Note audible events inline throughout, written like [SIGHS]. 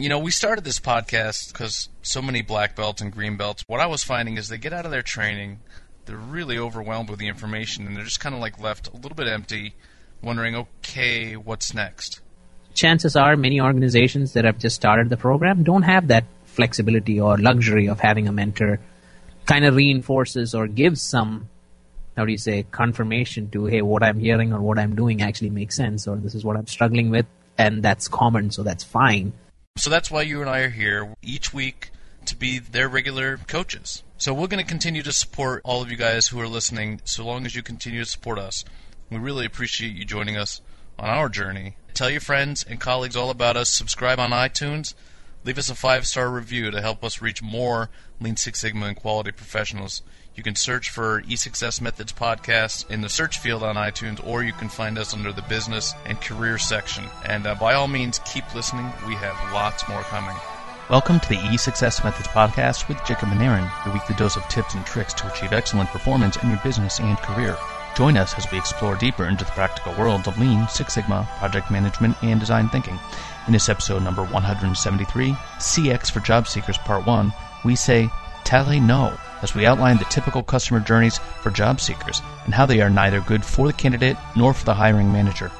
You know, we started this podcast because so many black belts and green belts, what I was finding is they get out of their training, they're really overwhelmed with the information, and they're just kind of like left a little bit empty, wondering, okay, what's next? Chances are many organizations that have just started the program don't have that flexibility or luxury of having a mentor. Kind of reinforces or gives some how do you say confirmation to hey what i'm hearing or what i'm doing actually makes sense or this is what i'm struggling with and that's common so that's fine so that's why you and i are here each week to be their regular coaches. So we're going to continue to support all of you guys who are listening so long as you continue to support us. We really appreciate you joining us on our journey. Tell your friends and colleagues all about us. Subscribe on itunes. Leave us a five star review to help us reach more Lean Six Sigma and quality professionals. You can search for eSuccess Methods Podcast in the search field on iTunes, or you can find us under the business and career section. And uh, by all means, keep listening. We have lots more coming. Welcome to the eSuccess Methods Podcast with Jacob and Aaron, your weekly dose of tips and tricks to achieve excellent performance in your business and career. Join us as we explore deeper into the practical worlds of Lean, Six Sigma, project management, and design thinking. In this episode number 173, CX for Job Seekers Part 1, we say tally no as we outline the typical customer journeys for job seekers and how they are neither good for the candidate nor for the hiring manager.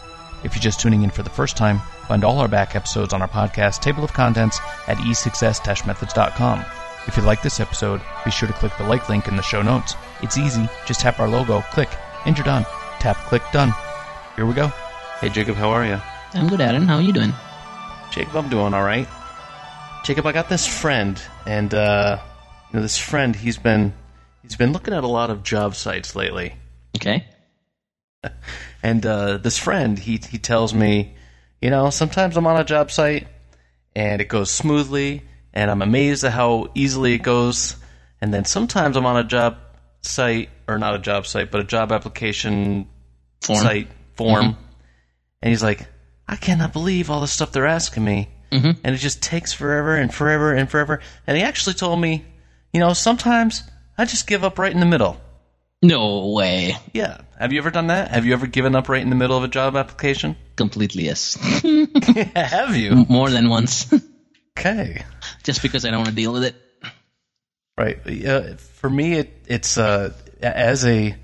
If you're just tuning in for the first time, find all our back episodes on our podcast table of contents at esuccess-methods.com. If you like this episode, be sure to click the like link in the show notes. It's easy, just tap our logo, click, and you're done. Tap, click, done. Here we go. Hey Jacob, how are you? i'm good aaron how are you doing Jacob, I'm doing all right. Jacob, I got this friend, and uh, you know, this friend he's been he's been looking at a lot of job sites lately. okay And uh, this friend, he he tells me, you know, sometimes I'm on a job site and it goes smoothly, and I'm amazed at how easily it goes. And then sometimes I'm on a job site, or not a job site, but a job application Form. site form, and he's like, I cannot believe all the stuff they're asking me, Mhm. and it just takes forever and forever and forever. And he actually told me, you know, sometimes I just give up right in the middle. no way Yeah. Have you ever done that? Have you ever given up right in the middle of a job application? completely yes [LAUGHS] [LAUGHS] Have you? more than once [LAUGHS] Okay. just because i don't want to deal with it Right. Uh, for me, it, it's uh, as a.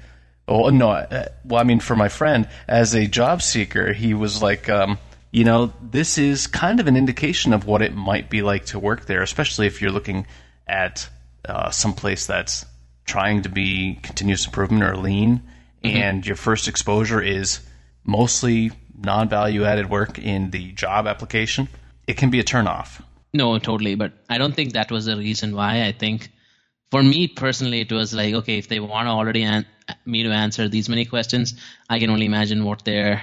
Oh no! uh, Well, I mean, for my friend, as a job seeker, he was like, um, you know, this is kind of an indication of what it might be like to work there, especially if you're looking at uh, some place that's trying to be continuous improvement or lean, and your first exposure is mostly non-value added work in the job application. It can be a turnoff. No, totally. But I don't think that was the reason why. I think for me personally, it was like, okay, if they want to already an- me to answer these many questions, I can only imagine what their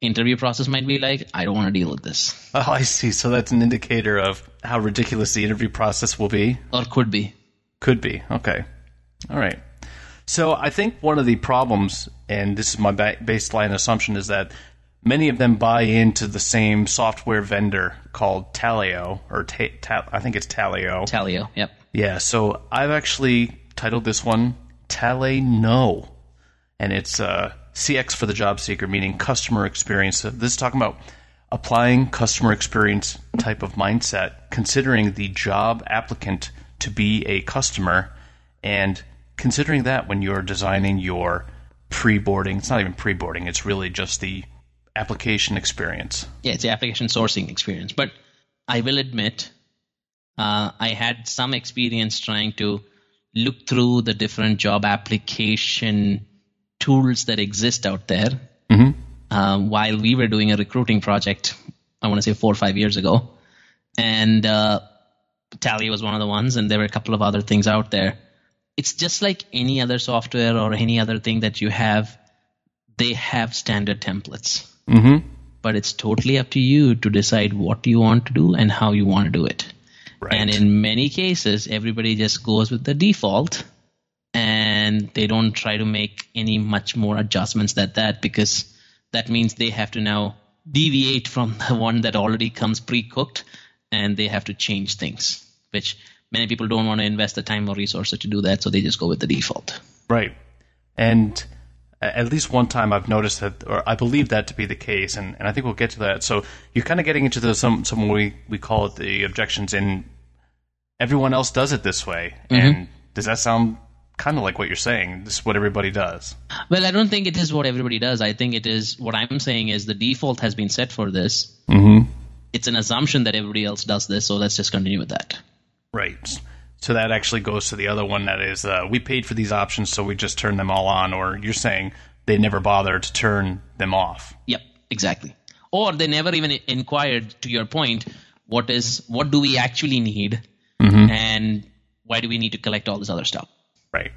interview process might be like. I don't want to deal with this, [LAUGHS] Oh, I see. So that's an indicator of how ridiculous the interview process will be. or could be. Could be. Okay. All right. So I think one of the problems, and this is my ba- baseline assumption, is that many of them buy into the same software vendor called Taleo, or ta- ta- I think it's Taleo. Taleo. Yep. Yeah, so I've actually titled this one Tale No. And it's uh, CX for the job seeker, meaning customer experience. So this is talking about applying customer experience type of mindset, considering the job applicant to be a customer, and considering that when you're designing your pre boarding, it's not even pre boarding, it's really just the application experience. Yeah, it's the application sourcing experience. But I will admit, uh, I had some experience trying to look through the different job application tools that exist out there Mm-hmm. um, while we were doing a recruiting project, I want to say four or five years ago. And uh, Taleo was one of the ones, and there were a couple of other things out there. It's just like any other software or any other thing that you have, they have standard templates Mm-hmm. but it's totally up to you to decide what you want to do and how you want to do it. Right. And in many cases, everybody just goes with the default and they don't try to make any much more adjustments than that because that means they have to now deviate from [LAUGHS] the one that already comes pre-cooked and they have to change things, which many people don't want to invest the time or resources to do that, so they just go with the default. Right. And at least one time I've noticed that, or I believe that to be the case, and, and I think we'll get to that. So you're kind of getting into the some some we we call it the objections, and everyone else does it this way. And does that sound kind of like what you're saying? This is what everybody does. Well, I don't think it is what everybody does. I think it is what I'm saying is the default has been set for this. Mm-hmm. It's an assumption that everybody else does this, so let's just continue with that. Right. So that actually goes to the other one that is uh, we paid for these options, so we just turn them all on. Or you're saying they never bothered to turn them off. Yep, exactly. Or they never even inquired. To your point, what is what do we actually need, and why do we need to collect all this other stuff? Right.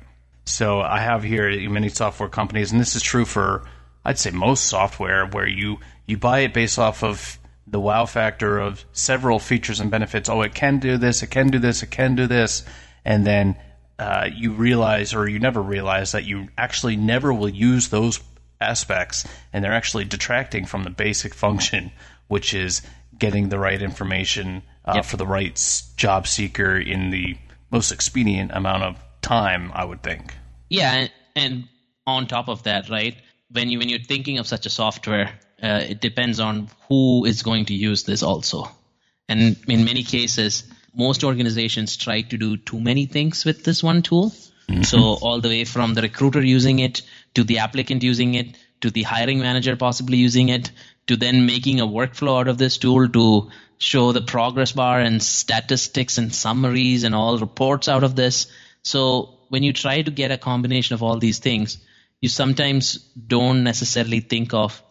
So I have here many software companies, and this is true for I'd say most software, where you you buy it based off of the wow factor of several features and benefits. Oh, it can do this, it can do this, it can do this, and then uh, you realize, or you never realize, that you actually never will use those aspects, and they're actually detracting from the basic function, which is getting the right information uh, Yep. for the right job seeker in the most expedient amount of time. I would think. Yeah, and, and on top of that, right? When you when you're thinking of such a software, uh, it depends on who is going to use this also. And in many cases, most organizations try to do too many things with this one tool. So all the way from the recruiter using it to the applicant using it to the hiring manager possibly using it to then making a workflow out of this tool to show the progress bar and statistics and summaries and all reports out of this. So when you try to get a combination of all these things, you sometimes don't necessarily think of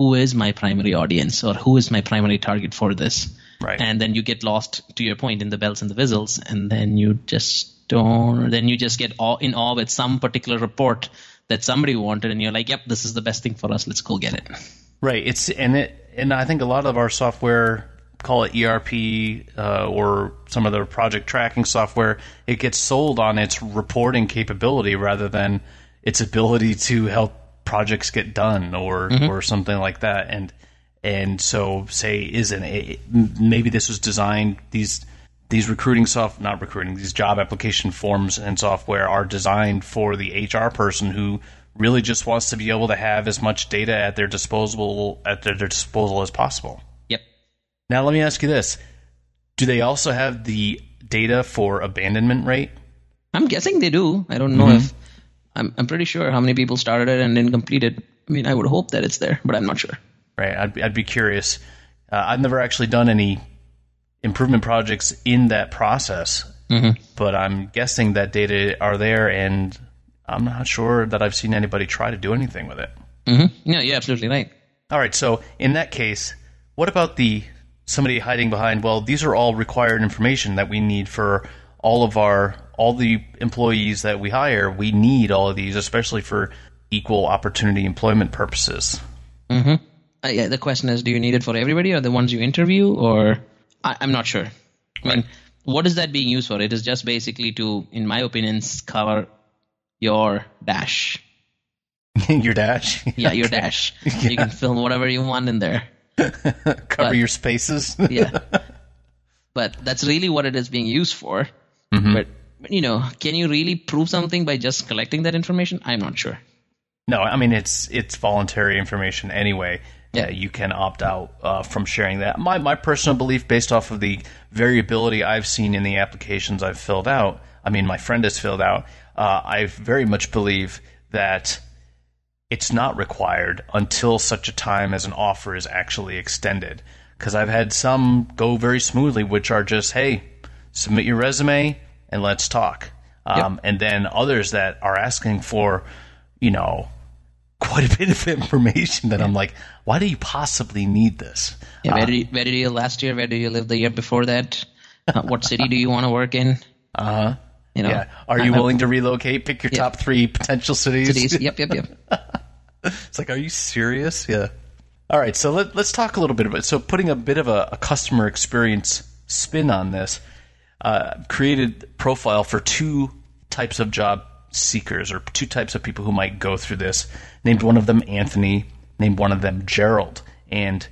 who is my primary audience or who is my primary target for this. Right. And then you get lost to your point in the bells and the whistles, and then you just don't. Then you just get awe, in awe with some particular report that somebody wanted, and you're like, "Yep, this is the best thing for us. Let's go get it." Right. It's and it and I think a lot of our software, call it ERP uh, or some of the project tracking software, it gets sold on its reporting capability rather than its ability to help projects get done or mm-hmm. or something like that. And and so say is an a maybe this was designed these these recruiting soft not recruiting these job application forms and software are designed for the HR person who really just wants to be able to have as much data at their disposal at their, their disposal as possible. Yep. Now let me ask you this. Do they also have the data for abandonment rate? I'm guessing they do. I don't know mm-hmm. if I'm. I'm pretty sure how many people started it and didn't complete it. I mean, I would hope that it's there, but I'm not sure. Right. I'd, be- I'd be curious. Uh, I've never actually done any improvement projects in that process, but I'm guessing that data are there, and I'm not sure that I've seen anybody try to do anything with it. Mm-hmm. Yeah, you're absolutely right. All right. So in that case, what about the somebody hiding behind? Well, these are all required information that we need for all of our all the employees that we hire. We need all of these, especially for equal opportunity employment purposes. Uh, yeah, the question is, do you need it for everybody, or the ones you interview, or I, I'm not sure. I mean, what is that being used for? It is just basically to, in my opinion, cover your dash. [LAUGHS] your dash, Yeah, your [LAUGHS] dash. You can film whatever you want in there. [LAUGHS] cover your spaces. Yeah. but that's really what it is being used for. But, but, you know, can you really prove something by just collecting that information? I'm not sure. No, I mean it's it's voluntary information anyway. Yeah. Uh, you can opt out uh, from sharing that. My my personal belief, based off of the variability I've seen in the applications I've filled out, I mean my friend has filled out. Uh, I very much believe that it's not required until such a time as an offer is actually extended. Because I've had some go very smoothly, which are just, hey, submit your resume and let's talk. Um, And then others that are asking for, you know, quite a bit of [LAUGHS] information that I'm like, why do you possibly need this? Yeah, where, did you, where did you last year? Where did you live the year before that? Uh, what city do you want to work in? Uh huh. You know, Yeah. Are you I- I- willing to relocate? Pick your Yeah. top three potential cities. cities? Yep, yep, yep. [LAUGHS] It's like, are you serious? Yeah. All right, so let, let's talk a little bit about so putting a bit of a, a customer experience spin on this. Uh, created a profile for two types of job seekers or two types of people who might go through this. Named one of them Anthony, named one of them Gerald, and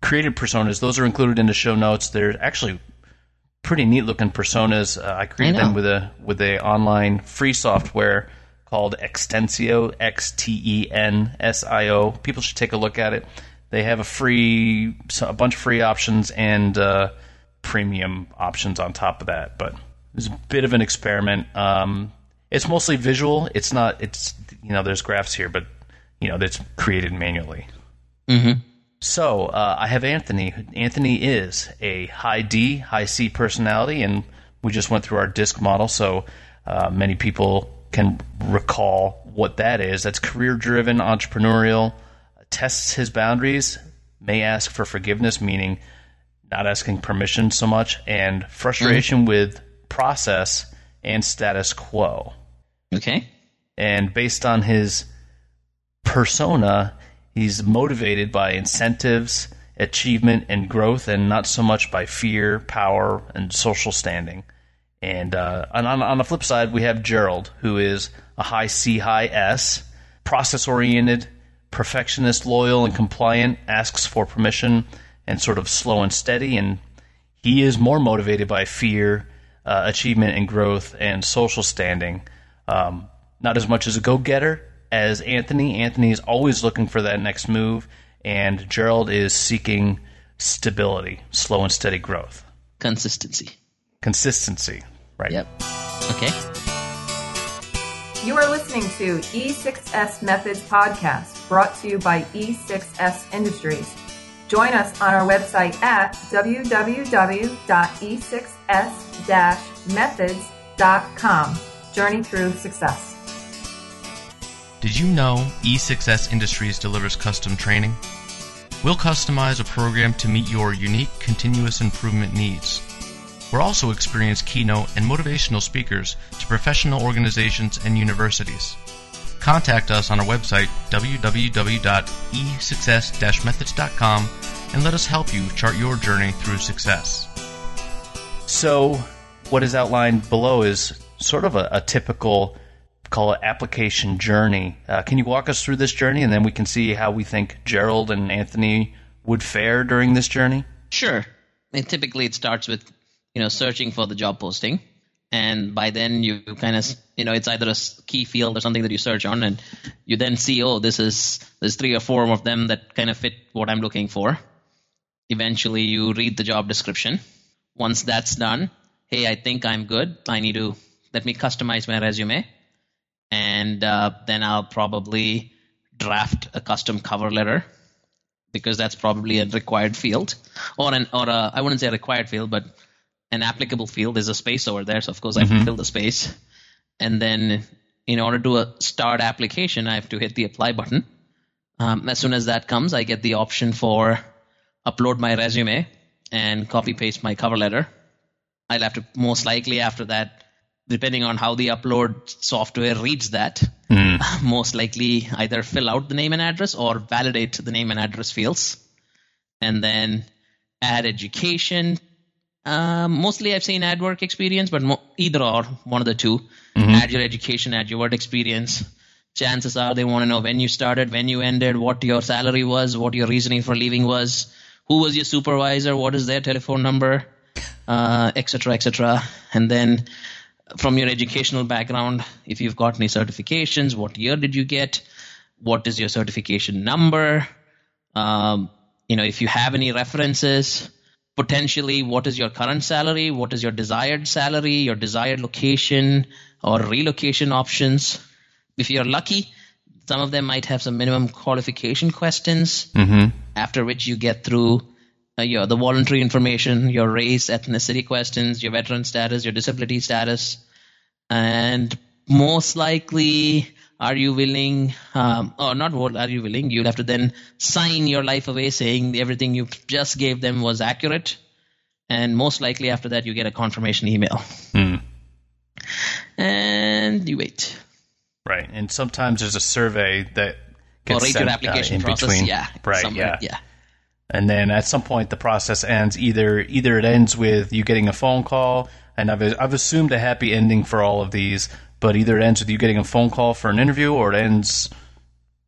created personas. Those are included in the show notes. They're actually pretty neat looking personas. Uh, I created I them with a with a online free software called Xtensio, X T E N S I O. People should take a look at it. They have a free, a bunch of free options and uh, premium options on top of that. But it's a bit of an experiment. Um, it's mostly visual. It's not. It's you know, there's graphs here, but you know, that's created manually. Mm-hmm. So uh, I have Anthony. Anthony is a high D, high C personality, and we just went through our DiSC model, so uh, many people can recall what that is. That's career-driven, entrepreneurial, tests his boundaries, may ask for forgiveness, meaning not asking permission so much, and frustration mm-hmm. with process and status quo. Okay. And based on his persona, he's motivated by incentives, achievement, and growth, and not so much by fear, power, and social standing. And uh, on, on the flip side, we have Gerald, who is a high C, high S, process oriented, perfectionist, loyal, and compliant, asks for permission, and sort of slow and steady. And he is more motivated by fear, uh, achievement, and growth, and social standing. Um, not as much as a go getter as Anthony. Anthony is always looking for that next move, and Gerald is seeking stability, slow and steady growth. Consistency. Consistency, right. Yep. Okay. You are listening to E6S Methods Podcast, brought to you by E6S Industries. Join us on our website at www.e6s-methods.com. Journey through success. Did you know E6S Industries delivers custom training? We'll customize a program to meet your unique continuous improvement needs. We're also experienced keynote and motivational speakers to professional organizations and universities. Contact us on our website www.e6s-methods.com and let us help you chart your journey through success. So, what is outlined below is sort of a, a typical call it application journey. Uh, can you walk us through this journey, and then we can see how we think Gerald and Anthony would fare during this journey? Sure. And typically, it starts with you know searching for the job posting, and by then you kind of you know it's either a key field or something that you search on, and you then see oh this is there's three or four of them that kind of fit what I'm looking for. Eventually, you read the job description. Once that's done, hey, I think I'm good. I need to let me customize my resume and uh, then I'll probably draft a custom cover letter because that's probably a required field or an or a, I wouldn't say a required field but an applicable field there's a space over there so of course I have mm-hmm. to fill the space and then in order to uh, start application I have to hit the apply button um, as soon as that comes I get the option for upload my resume and copy paste my cover letter I'll have to most likely after that depending on how the upload software reads that, mm. [LAUGHS] most likely either fill out the name and address or validate the name and address fields. And then add education. Um, mostly I've seen add work experience, but mo- either or, one of the 2 mm-hmm. Add your education, add your work experience. Chances are they want to know when you started, when you ended, what your salary was, what your reasoning for leaving was, who was your supervisor, what is their telephone number, etc., uh, etc. Et and then from your educational background, if you've got any certifications, what year did you get? What is your certification number? Um, you know, if you have any references, potentially what is your current salary? What is your desired salary? Your desired location or relocation options? If you're lucky, some of them might have some minimum qualification questions, mm-hmm. after which you get through uh, your the voluntary information, your race, ethnicity questions, your veteran status, your disability status, and most likely, are you willing, um, or not what are you willing? You'll have to then sign your life away saying everything you just gave them was accurate, and most likely after that you get a confirmation email. Mm. And you wait. Right, and sometimes there's a survey that gets or rate sent, your application uh, in process. between. Yeah, right. Yeah, yeah and then at some point the process ends either either it ends with you getting a phone call and I've I've assumed a happy ending for all of these but either it ends with you getting a phone call for an interview or it ends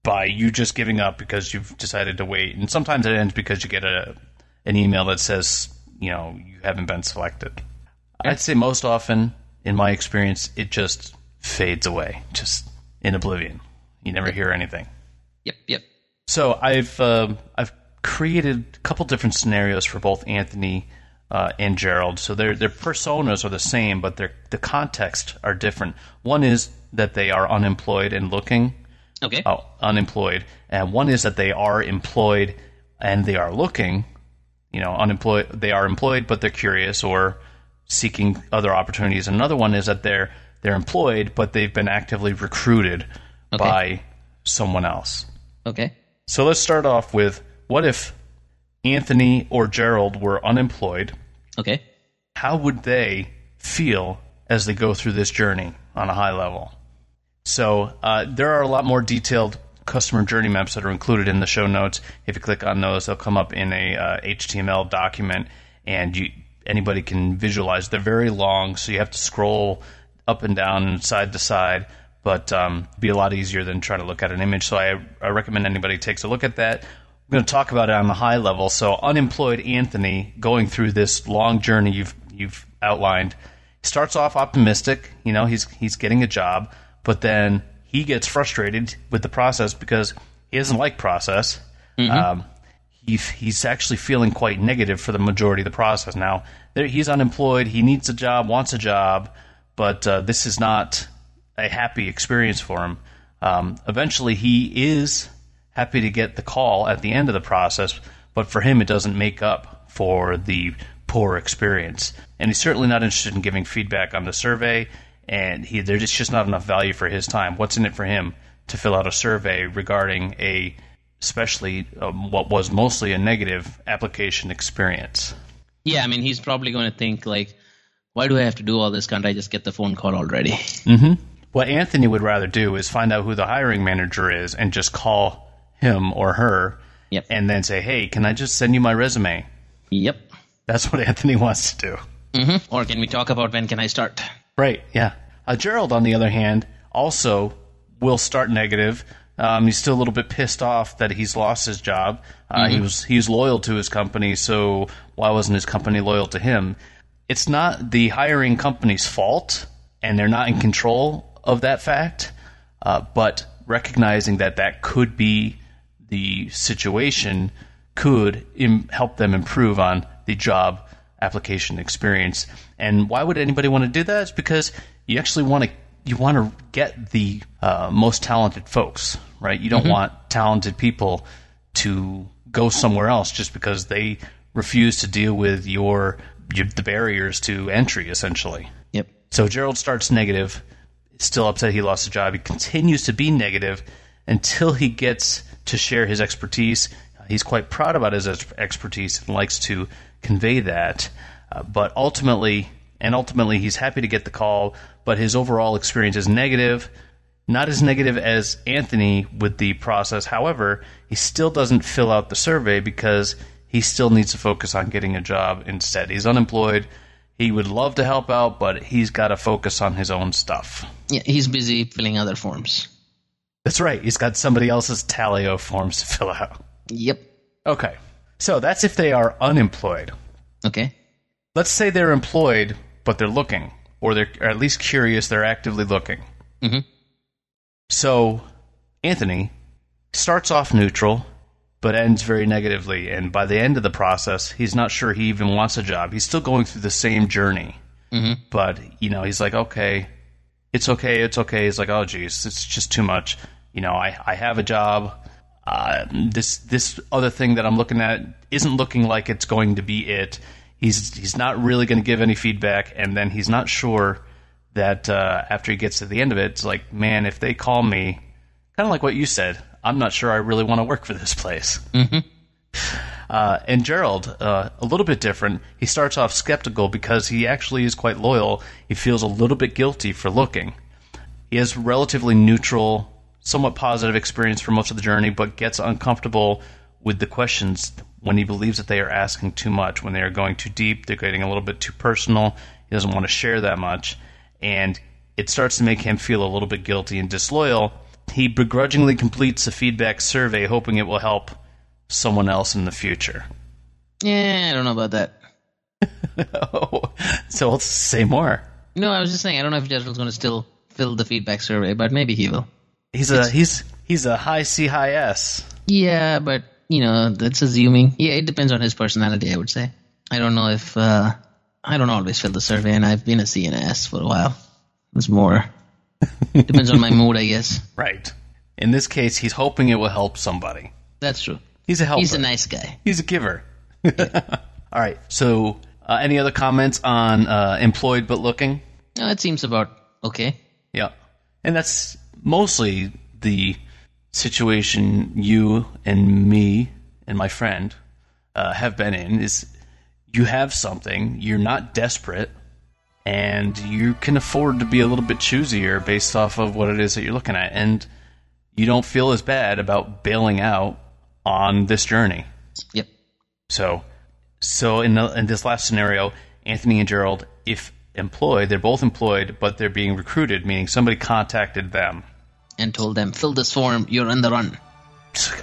by you just giving up because you've decided to wait and sometimes it ends because you get a an email that says you know you haven't been selected I'd say most often in my experience it just fades away just in oblivion. You never hear anything. Yep, yep. So I've um I've created a couple different scenarios for both Anthony uh, and Gerald. So their their personas are the same, but their the context are different. One is that they are unemployed and looking. Okay. Oh, unemployed, and one is that they are employed and they are looking. You know, unemployed. They are employed, but they're curious or seeking other opportunities. Another one is that they're they're employed, but they've been actively recruited Okay. by someone else. Okay. So let's start off with what if Anthony or Gerald were unemployed? Okay. How would they feel as they go through this journey on a high level? So uh, there are a lot more detailed customer journey maps that are included in the show notes. If you click on those, they'll come up in a uh, HTML document, and you anybody can visualize. They're very long, so you have to scroll up and down and side to side. But um, be a lot easier than trying to look at an image. So I, I recommend anybody takes a look at that. We're going to talk about it on the high level. So unemployed Anthony going through this long journey you've you've outlined starts off optimistic. You know, he's he's getting a job, but then he gets frustrated with the process because he doesn't like process. Um, he, he's actually feeling quite negative for the majority of the process. Now, there, he's unemployed. He needs a job, wants a job, but uh, this is not a happy experience for him. Um, eventually, he is happy to get the call at the end of the process, but for him, it doesn't make up for the poor experience. And he's certainly not interested in giving feedback on the survey, and he, there's just not enough value for his time. What's in it for him to fill out a survey regarding a, especially um, what was mostly a negative application experience? Yeah, I mean, he's probably going to think like, why do I have to do all this? Can't I just get the phone call already? What Anthony would rather do is find out who the hiring manager is and just call him or her Yep. and then say, hey, can I just send you my resume? Yep. That's what [LAUGHS] Anthony wants to do. hmm Or can we talk about when can I start? Right, yeah. Uh, Gerald, on the other hand, also will start negative. Um, he's still a little bit pissed off that he's lost his job. Uh, He was he's loyal to his company, so why wasn't his company loyal to him? It's not the hiring company's fault, and they're not in control of that fact. Uh, but recognizing that that could be the situation could Im- help them improve on the job application experience. And why would anybody want to do that? It's because you actually want to you want to get the uh, most talented folks, right? You don't want talented people to go somewhere else just because they refuse to deal with your, your the barriers to entry, essentially. Yep. So Gerald starts negative, still upset he lost his job. He continues to be negative until he gets to share his expertise. He's quite proud about his expertise and likes to convey that. Uh, but ultimately, and ultimately, he's happy to get the call, but his overall experience is negative. Not as negative as Anthony with the process. However, he still doesn't fill out the survey because he still needs to focus on getting a job instead. He's unemployed. He would love to help out, but he's got to focus on his own stuff. Yeah, he's busy filling other forms. That's right. He's got somebody else's Taleo forms to fill out. Yep. Okay. So that's if they are unemployed. Okay. Let's say they're employed, but they're looking, or they're or at least curious, they're actively looking. Mhm. So Anthony starts off neutral, but ends very negatively. And by the end of the process, he's not sure he even wants a job. He's still going through the same journey. But, you know, he's like, okay, it's okay, it's okay. He's like, oh, geez, it's just too much. You know, I, I have a job. Uh, this this other thing that I'm looking at isn't looking like it's going to be it. He's he's not really going to give any feedback, and then he's not sure that uh, after he gets to the end of it, it's like, man, if they call me, kind of like what you said, I'm not sure I really want to work for this place. [SIGHS] Uh, and Gerald, uh, a little bit different. He starts off skeptical because he actually is quite loyal. He feels a little bit guilty for looking. He has relatively neutral, somewhat positive experience for most of the journey, but gets uncomfortable with the questions when he believes that they are asking too much, when they are going too deep, they're getting a little bit too personal. He doesn't want to share that much. And it starts to make him feel a little bit guilty and disloyal. He begrudgingly completes a feedback survey, hoping it will help someone else in the future. Yeah, I don't know about that. [LAUGHS] so let's say more. No, I was just saying I don't know if Gerald's going to still fill the feedback survey, but maybe he will. He's a he's he's a high C high S. Yeah, but you know that's assuming. Yeah, it depends on his personality. I would say. I don't know if uh, I don't always fill the survey, and I've been a C and a S for a while. It's more [LAUGHS] depends on my mood, I guess. Right. In this case, he's hoping it will help somebody. That's true. He's a helper. He's a nice guy. He's a giver. [LAUGHS] All right. So, uh, any other comments on uh, employed but looking? No, it seems about okay. Yeah. And that's mostly the situation you and me and my friend uh, have been in is you have something, you're not desperate, and you can afford to be a little bit choosier based off of what it is that you're looking at. And you don't feel as bad about bailing out on this journey. Yep. So, so in the, in this last scenario, Anthony and Gerald, if employed, they're both employed, but they're being recruited, meaning somebody contacted them. And told them, fill this form. You're in the run.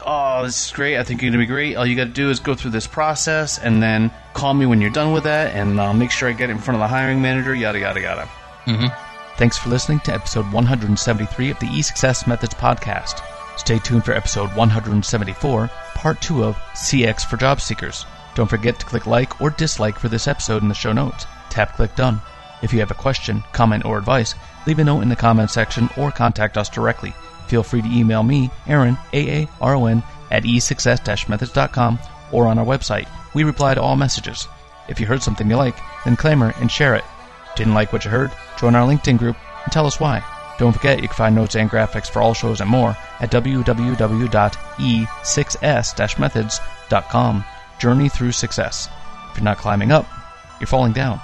Oh, this is great. I think you're gonna be great. All you got to do is go through this process, and then call me when you're done with that, and I'll make sure I get it in front of the hiring manager. Yada yada yada. Mm-hmm. Thanks for listening to episode 173 of the eSuccess Methods podcast. Stay tuned for episode 174, part 2 of CX for Job Seekers. Don't forget to click like or dislike for this episode in the show notes. Tap click done. If you have a question, comment, or advice, leave a note in the comment section or contact us directly. Feel free to email me, Aaron, A-A-R-O-N, at esuccess-methods.com or on our website. We reply to all messages. If you heard something you like, then Clammr and share it. Didn't like what you heard? Join our LinkedIn group and tell us why. Don't forget you can find notes and graphics for all shows and more at www.e6s-methods.com. Journey through success. If you're not climbing up, you're falling down.